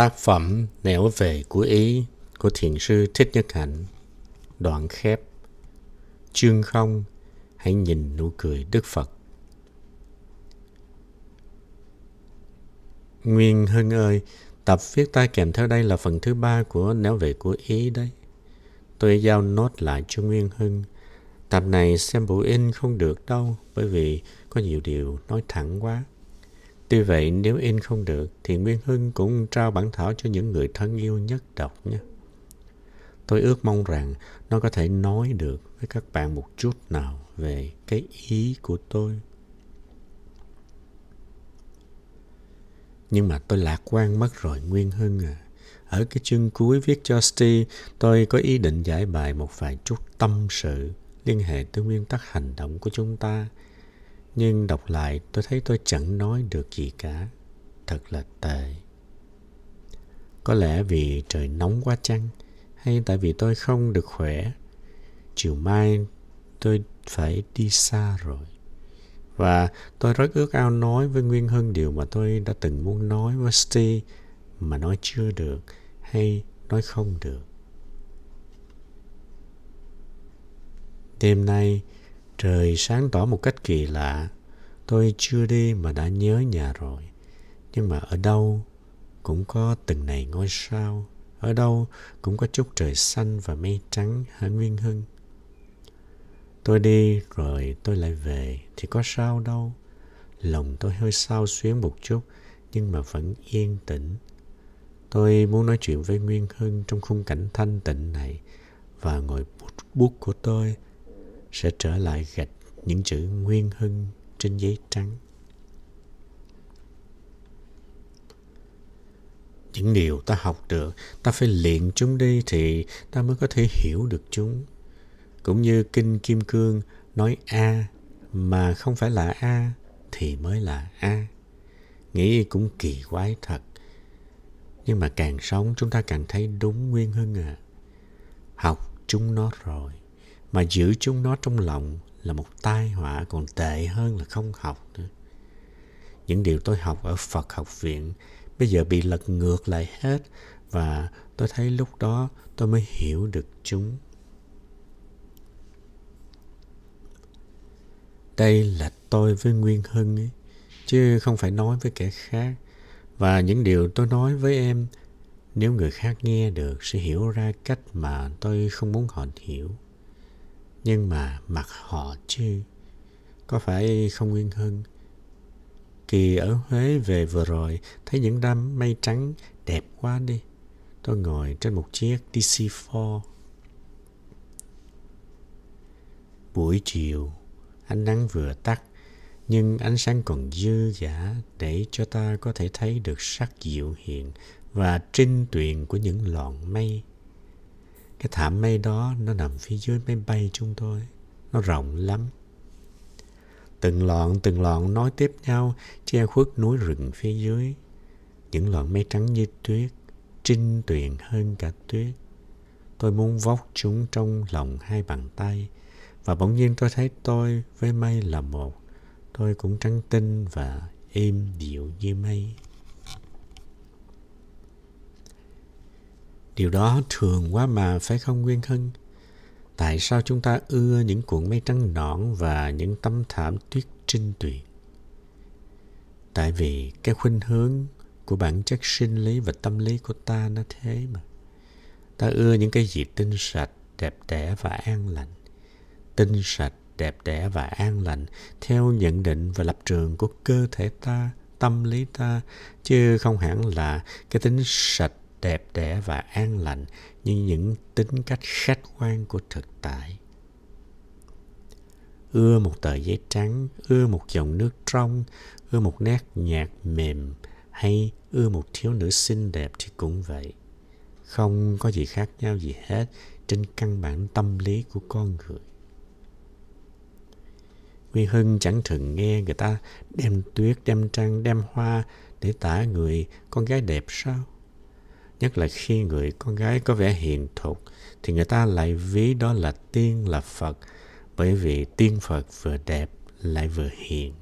Tác phẩm Nẻo về của Ý của Thiền sư Thích Nhất Hạnh Đoạn khép Chương không Hãy nhìn nụ cười Đức Phật Nguyên Hưng ơi, tập viết tay kèm theo đây là phần thứ ba của Nẻo về của Ý đấy. Tôi giao nốt lại cho Nguyên Hưng. Tập này xem bộ in không được đâu, bởi vì có nhiều điều nói thẳng quá. Tuy vậy, nếu in không được, thì Nguyên Hưng cũng trao bản thảo cho những người thân yêu nhất đọc nhé. Tôi ước mong rằng nó có thể nói được với các bạn một chút nào về cái ý của tôi. Nhưng mà tôi lạc quan mất rồi Nguyên Hưng à. Ở cái chương cuối viết cho Steve, tôi có ý định giải bài một vài chút tâm sự liên hệ tới nguyên tắc hành động của chúng ta nhưng đọc lại tôi thấy tôi chẳng nói được gì cả. Thật là tệ. Có lẽ vì trời nóng quá chăng? Hay tại vì tôi không được khỏe? Chiều mai tôi phải đi xa rồi. Và tôi rất ước ao nói với Nguyên Hân điều mà tôi đã từng muốn nói với Steve mà nói chưa được hay nói không được. Đêm nay, Trời sáng tỏ một cách kỳ lạ. Tôi chưa đi mà đã nhớ nhà rồi. Nhưng mà ở đâu cũng có từng này ngôi sao. Ở đâu cũng có chút trời xanh và mây trắng hả Nguyên Hưng. Tôi đi rồi tôi lại về thì có sao đâu. Lòng tôi hơi sao xuyến một chút nhưng mà vẫn yên tĩnh. Tôi muốn nói chuyện với Nguyên Hưng trong khung cảnh thanh tịnh này và ngồi bút, bút của tôi sẽ trở lại gạch những chữ nguyên hưng trên giấy trắng. Những điều ta học được, ta phải luyện chúng đi thì ta mới có thể hiểu được chúng. Cũng như Kinh Kim Cương nói A mà không phải là A thì mới là A. Nghĩ cũng kỳ quái thật. Nhưng mà càng sống chúng ta càng thấy đúng Nguyên hơn à. Học chúng nó rồi mà giữ chúng nó trong lòng là một tai họa còn tệ hơn là không học nữa. Những điều tôi học ở Phật học viện bây giờ bị lật ngược lại hết và tôi thấy lúc đó tôi mới hiểu được chúng. Đây là tôi với Nguyên Hưng ấy, chứ không phải nói với kẻ khác. Và những điều tôi nói với em, nếu người khác nghe được sẽ hiểu ra cách mà tôi không muốn họ hiểu. Nhưng mà mặt họ chứ. Có phải không Nguyên Hưng? Kỳ ở Huế về vừa rồi, thấy những đám mây trắng đẹp quá đi. Tôi ngồi trên một chiếc DC-4. Buổi chiều, ánh nắng vừa tắt, nhưng ánh sáng còn dư dả để cho ta có thể thấy được sắc dịu hiền và trinh tuyền của những lọn mây cái thảm mây đó nó nằm phía dưới máy bay chúng tôi. Nó rộng lắm. Từng lọn từng lọn nói tiếp nhau che khuất núi rừng phía dưới. Những lọn mây trắng như tuyết, trinh tuyền hơn cả tuyết. Tôi muốn vóc chúng trong lòng hai bàn tay. Và bỗng nhiên tôi thấy tôi với mây là một. Tôi cũng trắng tinh và êm dịu như mây. Điều đó thường quá mà phải không Nguyên Hân? Tại sao chúng ta ưa những cuộn mây trắng nõn và những tấm thảm tuyết trinh tuyền? Tại vì cái khuynh hướng của bản chất sinh lý và tâm lý của ta nó thế mà. Ta ưa những cái gì tinh sạch, đẹp đẽ và an lành. Tinh sạch, đẹp đẽ và an lành theo nhận định và lập trường của cơ thể ta, tâm lý ta, chứ không hẳn là cái tính sạch đẹp đẽ và an lành như những tính cách khách quan của thực tại. Ưa một tờ giấy trắng, ưa một dòng nước trong, ưa một nét nhạc mềm hay ưa một thiếu nữ xinh đẹp thì cũng vậy. Không có gì khác nhau gì hết trên căn bản tâm lý của con người. Nguyên Hưng chẳng thường nghe người ta đem tuyết, đem trăng, đem hoa để tả người con gái đẹp sao? Nhất là khi người con gái có vẻ hiền thục thì người ta lại ví đó là tiên là Phật bởi vì tiên Phật vừa đẹp lại vừa hiền.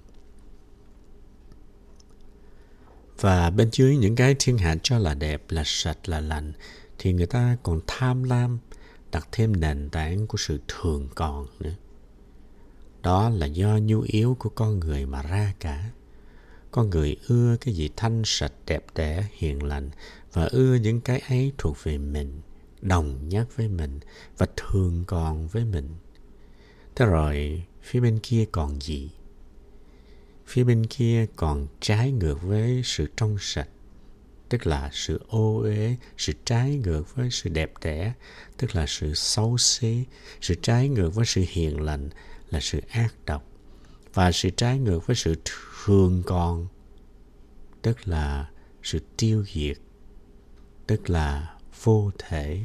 Và bên dưới những cái thiên hạ cho là đẹp, là sạch, là lành, thì người ta còn tham lam, đặt thêm nền tảng của sự thường còn nữa. Đó là do nhu yếu của con người mà ra cả. Con người ưa cái gì thanh sạch, đẹp đẽ, hiền lành và ưa những cái ấy thuộc về mình, đồng nhất với mình và thường còn với mình. Thế rồi, phía bên kia còn gì? Phía bên kia còn trái ngược với sự trong sạch, tức là sự ô uế, sự trái ngược với sự đẹp đẽ, tức là sự xấu xí, sự trái ngược với sự hiền lành là sự ác độc và sự trái ngược với sự thường con, tức là sự tiêu diệt, tức là vô thể.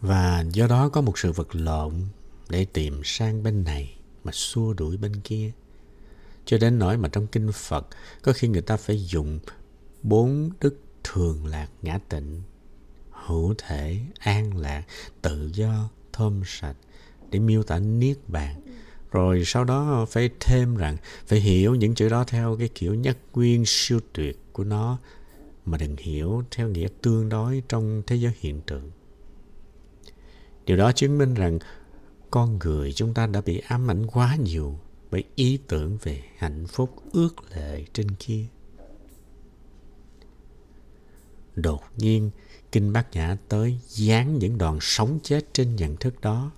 Và do đó có một sự vật lộn để tìm sang bên này mà xua đuổi bên kia. Cho đến nỗi mà trong kinh Phật, có khi người ta phải dùng bốn đức thường lạc ngã tịnh, hữu thể, an lạc, tự do, thơm sạch để miêu tả niết bàn. Rồi sau đó phải thêm rằng, phải hiểu những chữ đó theo cái kiểu nhất nguyên siêu tuyệt của nó, mà đừng hiểu theo nghĩa tương đối trong thế giới hiện tượng. Điều đó chứng minh rằng con người chúng ta đã bị ám ảnh quá nhiều bởi ý tưởng về hạnh phúc ước lệ trên kia. Đột nhiên, kinh bát nhã tới dán những đòn sống chết trên nhận thức đó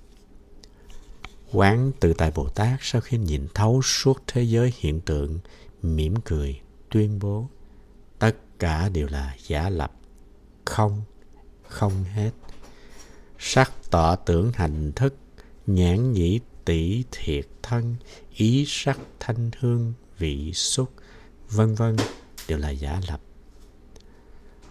quán tự tại bồ tát sau khi nhìn thấu suốt thế giới hiện tượng, mỉm cười, tuyên bố, tất cả đều là giả lập, không không hết. Sắc tỏ tưởng hành thức, nhãn nhĩ tỷ thiệt thân, ý sắc thanh hương, vị xúc, vân vân đều là giả lập.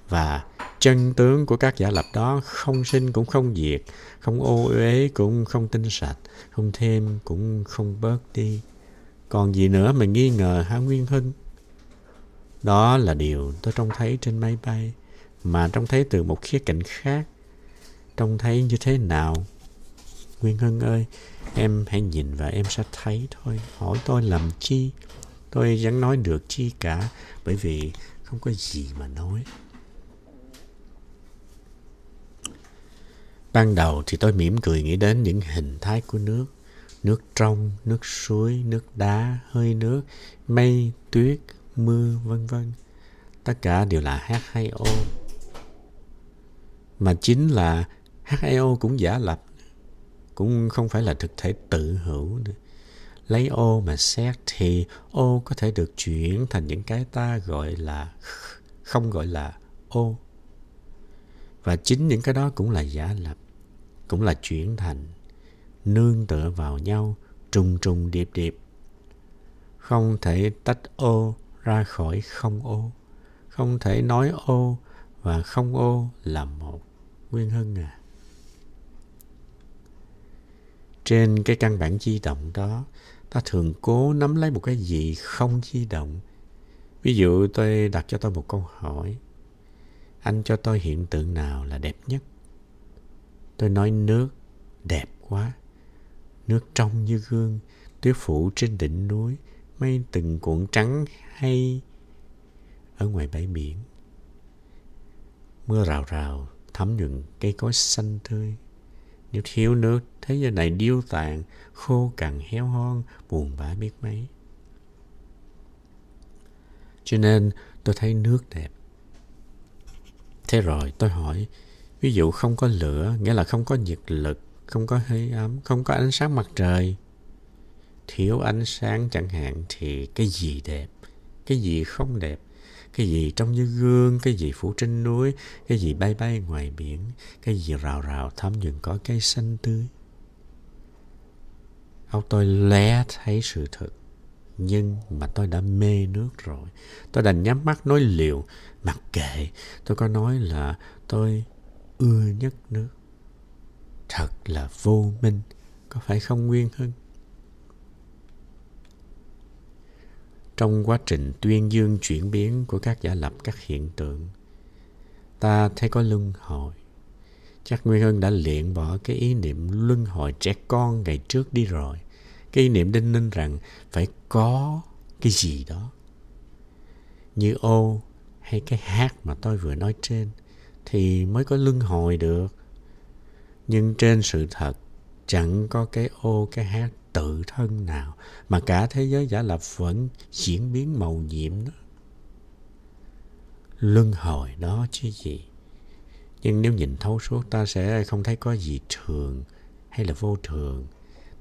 Và chân tướng của các giả lập đó không sinh cũng không diệt, không ô uế cũng không tinh sạch, không thêm cũng không bớt đi. Còn gì nữa mà nghi ngờ hả nguyên hưng đó là điều tôi trông thấy trên máy bay, mà trông thấy từ một khía cạnh khác. Trông thấy như thế nào? Nguyên hưng ơi, em hãy nhìn và em sẽ thấy thôi. Hỏi tôi làm chi? Tôi vẫn nói được chi cả, bởi vì không có gì mà nói. Ban đầu thì tôi mỉm cười nghĩ đến những hình thái của nước. Nước trong, nước suối, nước đá, hơi nước, mây, tuyết, mưa, vân vân. Tất cả đều là H2O. Mà chính là H2O cũng giả lập, cũng không phải là thực thể tự hữu nữa. Lấy O mà xét thì O có thể được chuyển thành những cái ta gọi là không gọi là O. Và chính những cái đó cũng là giả lập cũng là chuyển thành nương tựa vào nhau, trùng trùng điệp điệp. Không thể tách ô ra khỏi không ô. Không thể nói ô và không ô là một. Nguyên hưng à. Trên cái căn bản di động đó, ta thường cố nắm lấy một cái gì không di động. Ví dụ tôi đặt cho tôi một câu hỏi. Anh cho tôi hiện tượng nào là đẹp nhất? Tôi nói nước đẹp quá. Nước trong như gương, tuyết phủ trên đỉnh núi, mây từng cuộn trắng hay ở ngoài bãi biển. Mưa rào rào thấm nhuận cây cối xanh tươi. Nếu thiếu nước, thế giới này điêu tàn, khô cằn héo hon, buồn bã biết mấy. Cho nên tôi thấy nước đẹp. Thế rồi tôi hỏi, Ví dụ không có lửa, nghĩa là không có nhiệt lực, không có hơi ấm, không có ánh sáng mặt trời. Thiếu ánh sáng chẳng hạn thì cái gì đẹp, cái gì không đẹp, cái gì trông như gương, cái gì phủ trên núi, cái gì bay bay ngoài biển, cái gì rào rào thấm nhuận có cây xanh tươi. Ông tôi lé thấy sự thật, nhưng mà tôi đã mê nước rồi. Tôi đành nhắm mắt nói liều, mặc kệ. Tôi có nói là tôi ưa nhất nữa, thật là vô minh có phải không nguyên hưng? Trong quá trình tuyên dương chuyển biến của các giả lập các hiện tượng ta thấy có luân hồi. Chắc nguyên hưng đã luyện bỏ cái ý niệm luân hồi trẻ con ngày trước đi rồi. Cái ý niệm đinh ninh rằng phải có cái gì đó. Như ô hay cái hát mà tôi vừa nói trên thì mới có luân hồi được. Nhưng trên sự thật, chẳng có cái ô, cái hát tự thân nào mà cả thế giới giả lập vẫn diễn biến màu nhiệm đó. Luân hồi đó chứ gì? Nhưng nếu nhìn thấu suốt, ta sẽ không thấy có gì thường hay là vô thường.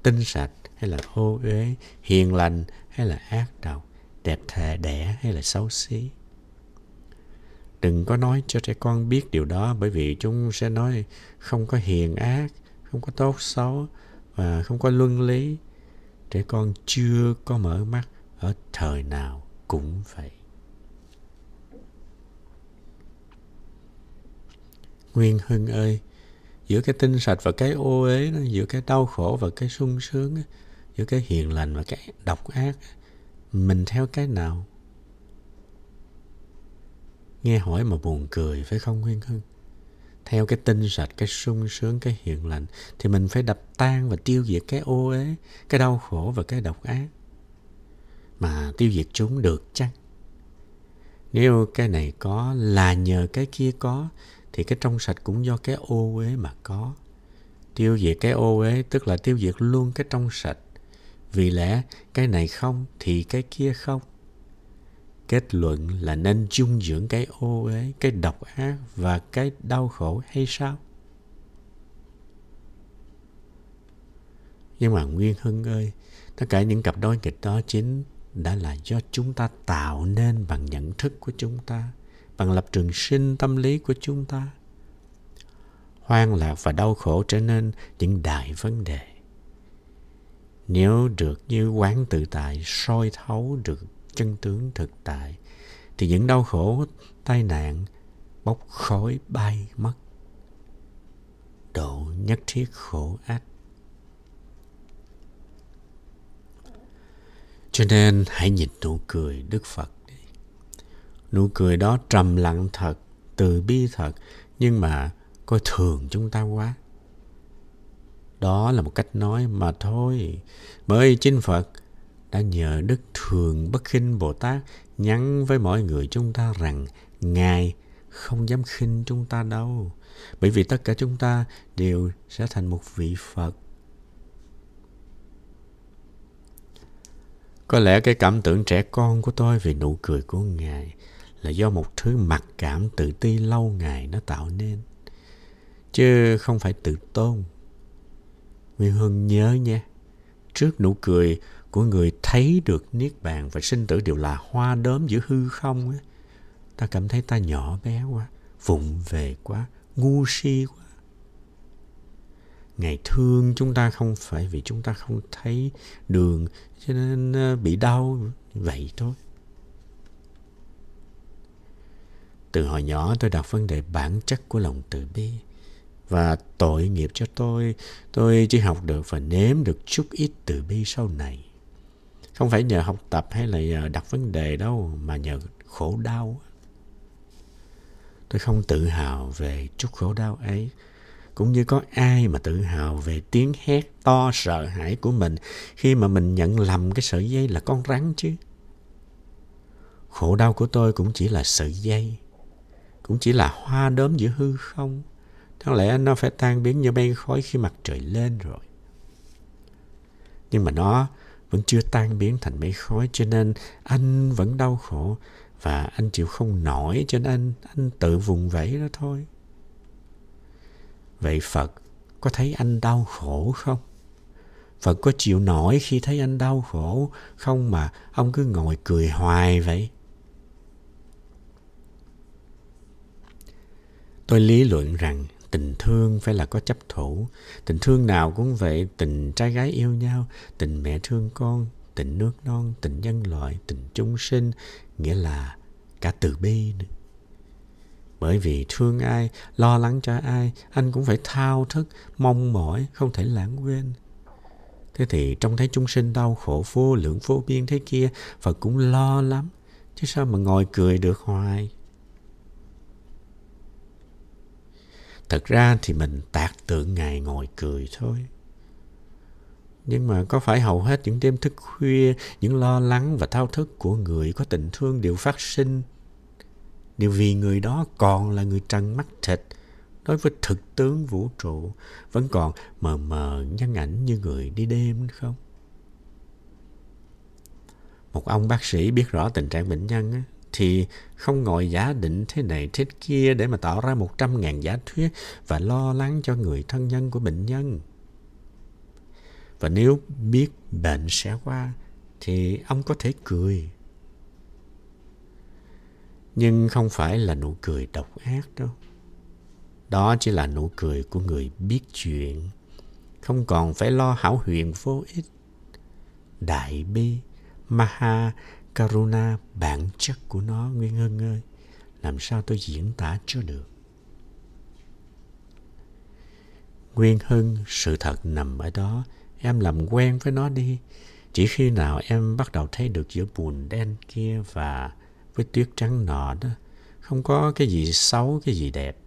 Tinh sạch hay là ô uế, hiền lành hay là ác độc, đẹp thề đẻ hay là xấu xí đừng có nói cho trẻ con biết điều đó, bởi vì chúng sẽ nói không có hiền ác, không có tốt xấu và không có luân lý. Trẻ con chưa có mở mắt ở thời nào cũng vậy. Nguyên hưng ơi, giữa cái tinh sạch và cái ô uế giữa cái đau khổ và cái sung sướng giữa cái hiền lành và cái độc ác mình theo cái nào? Nghe hỏi mà buồn cười, phải không nguyên hưng? Theo cái tinh sạch cái sung sướng, cái hiền lành, thì mình phải đập tan và tiêu diệt cái ô uế, cái đau khổ và cái độc ác. Mà tiêu diệt chúng được chăng nếu cái này có là nhờ cái kia có, thì cái trong sạch cũng do cái ô uế mà có. Tiêu diệt cái ô uế tức là tiêu diệt luôn cái trong sạch. Vì lẽ cái này không thì cái kia không kết luận là nên chung dưỡng cái ô uế, cái độc ác và cái đau khổ hay sao? Nhưng mà nguyên hưng ơi, tất cả những cặp đôi nghịch đó chính đã là do chúng ta tạo nên bằng nhận thức của chúng ta, bằng lập trường sinh tâm lý của chúng ta. Hoang lạc và đau khổ trở nên những đại vấn đề. Nếu được như quán tự tại, soi thấu được chân tướng thực tại, thì những đau khổ, tai nạn, bốc khói bay mất. Độ nhất thiết khổ ách cho nên hãy nhìn nụ cười đức phật đi. Nụ cười đó trầm lặng thật, từ bi thật, nhưng mà coi thường chúng ta quá. Đó là một cách nói mà thôi. Bởi chính phật đã nhờ đức thường bất khinh bồ tát nhắn với mọi người chúng ta rằng, ngài không dám khinh chúng ta đâu, bởi vì tất cả chúng ta đều sẽ thành một vị phật. Có lẽ cái cảm tưởng trẻ con của tôi về nụ cười của ngài là do một thứ mặc cảm tự ti lâu ngày nó tạo nên. Chứ không phải tự tôn. Nguyên hưng nhớ nha trước nụ cười của người thấy được niết bàn và sinh tử đều là hoa đốm giữa hư không ấy, ta cảm thấy ta nhỏ bé quá vụng về quá ngu si quá. Ngài thương chúng ta không phải vì chúng ta không thấy đường cho nên ờ, bị đau. Vậy thôi. Từ hồi nhỏ tôi đặt vấn đề bản chất của lòng từ bi và tội nghiệp cho tôi. Tôi chỉ học được và nếm được chút ít từ bi sau này không phải nhờ học tập hay là đặt vấn đề đâu, mà nhờ khổ đau. Tôi không tự hào về chút khổ đau ấy. Cũng như có ai mà tự hào về tiếng hét to sợ hãi của mình khi mà mình nhận lầm cái sợi dây là con rắn chứ? Khổ đau của tôi cũng chỉ là sợi dây, cũng chỉ là hoa đốm giữa hư không. Đáng lẽ nó phải tan biến như mây khói khi mặt trời lên rồi. Nhưng mà nó vẫn chưa tan biến thành mây khói cho nên anh vẫn đau khổ và anh chịu không nổi cho nên anh, anh tự vùng vẫy đó thôi. Vậy Phật có thấy anh đau khổ không? Phật có chịu nổi khi thấy anh đau khổ không mà ông cứ ngồi cười hoài vậy? Tôi lý luận rằng tình thương phải là có chấp thủ. Tình thương nào cũng vậy, tình trai gái yêu nhau, tình mẹ thương con, tình nước non, tình nhân loại, tình chúng sinh, nghĩa là cả từ bi nữa. Bởi vì thương ai, lo lắng cho ai, anh cũng phải thao thức, mong mỏi, không thể lãng quên. Thế thì trong thấy chúng sinh đau khổ vô lượng, vô biên thế kia, phật cũng lo lắm. Chứ sao mà ngồi cười được hoài? Thật ra thì mình tạc tượng Ngài ngồi cười thôi. Nhưng mà có phải hầu hết những đêm thức khuya, những lo lắng và thao thức của người có tình thương đều phát sinh đều vì người đó còn là người trần mắt thịt đối với thực tướng vũ trụ vẫn còn mờ mờ nhân ảnh như người đi đêm không? Một ông bác sĩ biết rõ tình trạng bệnh nhân á, thì không ngồi giả định thế này thế kia để mà tạo ra một trăm ngàn giả thuyết và lo lắng cho người thân nhân của bệnh nhân. Và nếu biết bệnh sẽ qua thì ông có thể cười. Nhưng không phải là nụ cười độc ác đâu. Đó chỉ là nụ cười của người biết chuyện, không còn phải lo hảo huyền vô ích. Đại bi, Maha Karuna bản chất của nó Nguyên Hưng ơi, làm sao tôi diễn tả cho được. Nguyên Hưng, sự thật nằm ở đó, em làm quen với nó đi. Chỉ khi nào em bắt đầu thấy được giữa bùn đen kia và với tuyết trắng nọ đó, không có cái gì xấu, cái gì đẹp.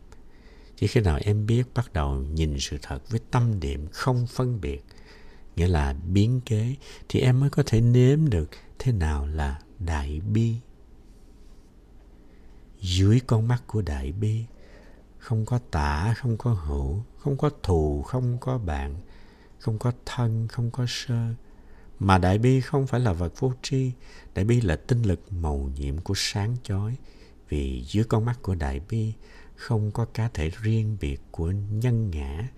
Chỉ khi nào em biết bắt đầu nhìn sự thật với tâm điểm không phân biệt, nghĩa là biến kế, thì em mới có thể nếm được thế nào là đại bi. Dưới con mắt của đại bi, không có tả, không có hữu, không có thù, không có bạn, không có thân, không có sơ. Mà đại bi không phải là vật vô tri, đại bi là tinh lực màu nhiệm của sáng chói. Vì dưới con mắt của đại bi không có cá thể riêng biệt của nhân ngã,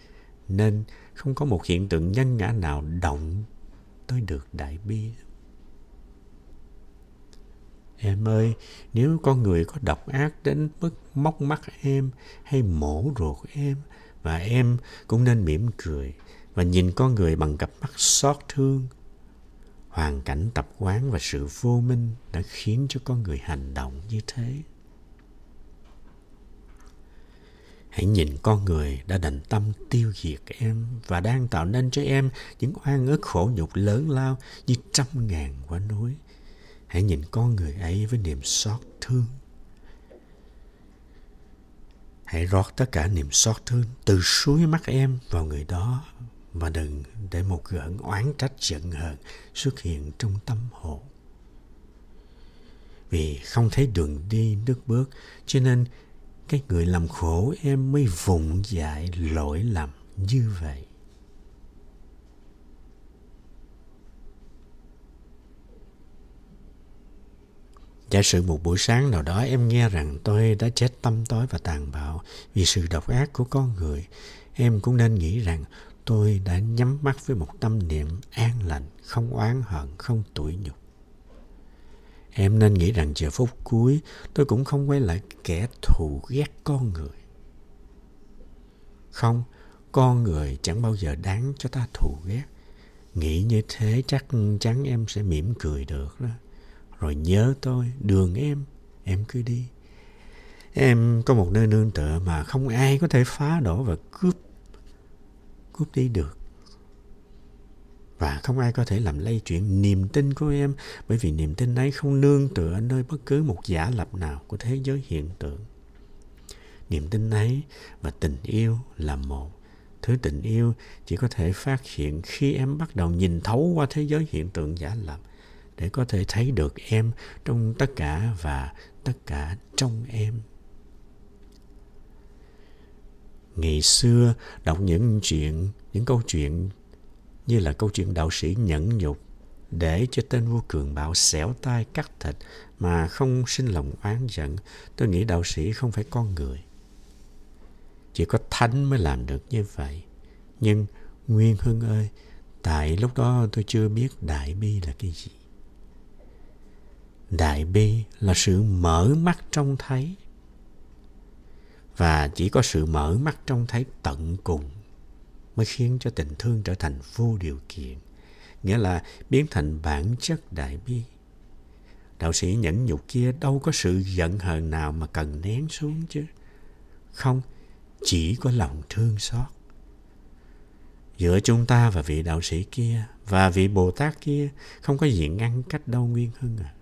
nên không có một hiện tượng nhân ngã nào động tới được đại bi. Em ơi, nếu con người có độc ác đến mức móc mắt em hay mổ ruột em, và em cũng nên mỉm cười và nhìn con người bằng cặp mắt xót thương. Hoàn cảnh tập quán và sự vô minh đã khiến cho con người hành động như thế. Hãy nhìn con người đã đành tâm tiêu diệt em và đang tạo nên cho em những oan ức khổ nhục lớn lao như trăm ngàn quả núi. Hãy nhìn con người ấy với niềm xót thương. Hãy rót tất cả niềm xót thương từ suối mắt em vào người đó và đừng để một gợn oán trách giận hờn xuất hiện trong tâm hồn. Vì không thấy đường đi, nước bước, cho nên cái người làm khổ em mới vụng dại lỗi lầm như vậy. Giả sử một buổi sáng nào đó em nghe rằng tôi đã chết tâm tối và tàn bạo vì sự độc ác của con người, em cũng nên nghĩ rằng tôi đã nhắm mắt với một tâm niệm an lành, không oán hận, không tủi nhục. Em nên nghĩ rằng giờ phút cuối tôi cũng không quay lại kẻ thù ghét con người. Không, con người chẳng bao giờ đáng cho ta thù ghét. Nghĩ như thế chắc chắn em sẽ mỉm cười được đó. Rồi nhớ tôi, đường em, em cứ đi. Em có một nơi nương tựa mà không ai có thể phá đổ và cướp cướp đi được. Và không ai có thể làm lây chuyện niềm tin của em bởi vì niềm tin ấy không nương tựa nơi bất cứ một giả lập nào của thế giới hiện tượng. Niềm tin ấy và tình yêu là một. Thứ tình yêu chỉ có thể phát hiện khi em bắt đầu nhìn thấu qua thế giới hiện tượng giả lập để có thể thấy được em trong tất cả và tất cả trong em. Ngày xưa đọc những chuyện, những câu chuyện như là câu chuyện đạo sĩ nhẫn nhục để cho tên vua cường bạo xẻo tay cắt thịt mà không sinh lòng oán giận. Tôi nghĩ đạo sĩ không phải con người. Chỉ có thánh mới làm được như vậy. Nhưng Nguyên Hưng ơi, tại lúc đó tôi chưa biết đại bi là cái gì. Đại bi là sự mở mắt trông thấy. Và chỉ có sự mở mắt trông thấy tận cùng mới khiến cho tình thương trở thành vô điều kiện, nghĩa là biến thành bản chất đại bi. Đạo sĩ nhẫn nhục kia đâu có sự giận hờn nào mà cần nén xuống chứ. Không, chỉ có lòng thương xót. Giữa chúng ta và vị đạo sĩ kia và vị Bồ Tát kia không có gì ngăn cách đâu Nguyên Hưng à.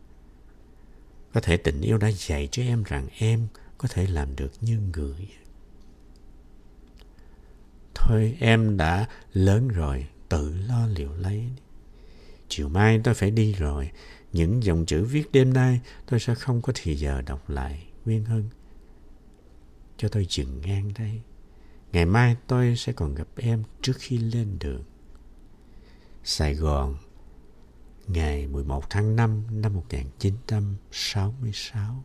Có thể tình yêu đã dạy cho em rằng em có thể làm được như người thôi em đã lớn rồi tự lo liệu lấy. Chiều mai tôi phải đi rồi. Những dòng chữ viết đêm nay tôi sẽ không có thì giờ đọc lại. Nguyên Hân, cho tôi dừng ngang đây. Ngày mai tôi sẽ còn gặp em trước khi lên đường. Sài Gòn, ngày 11 tháng 5 năm 1966.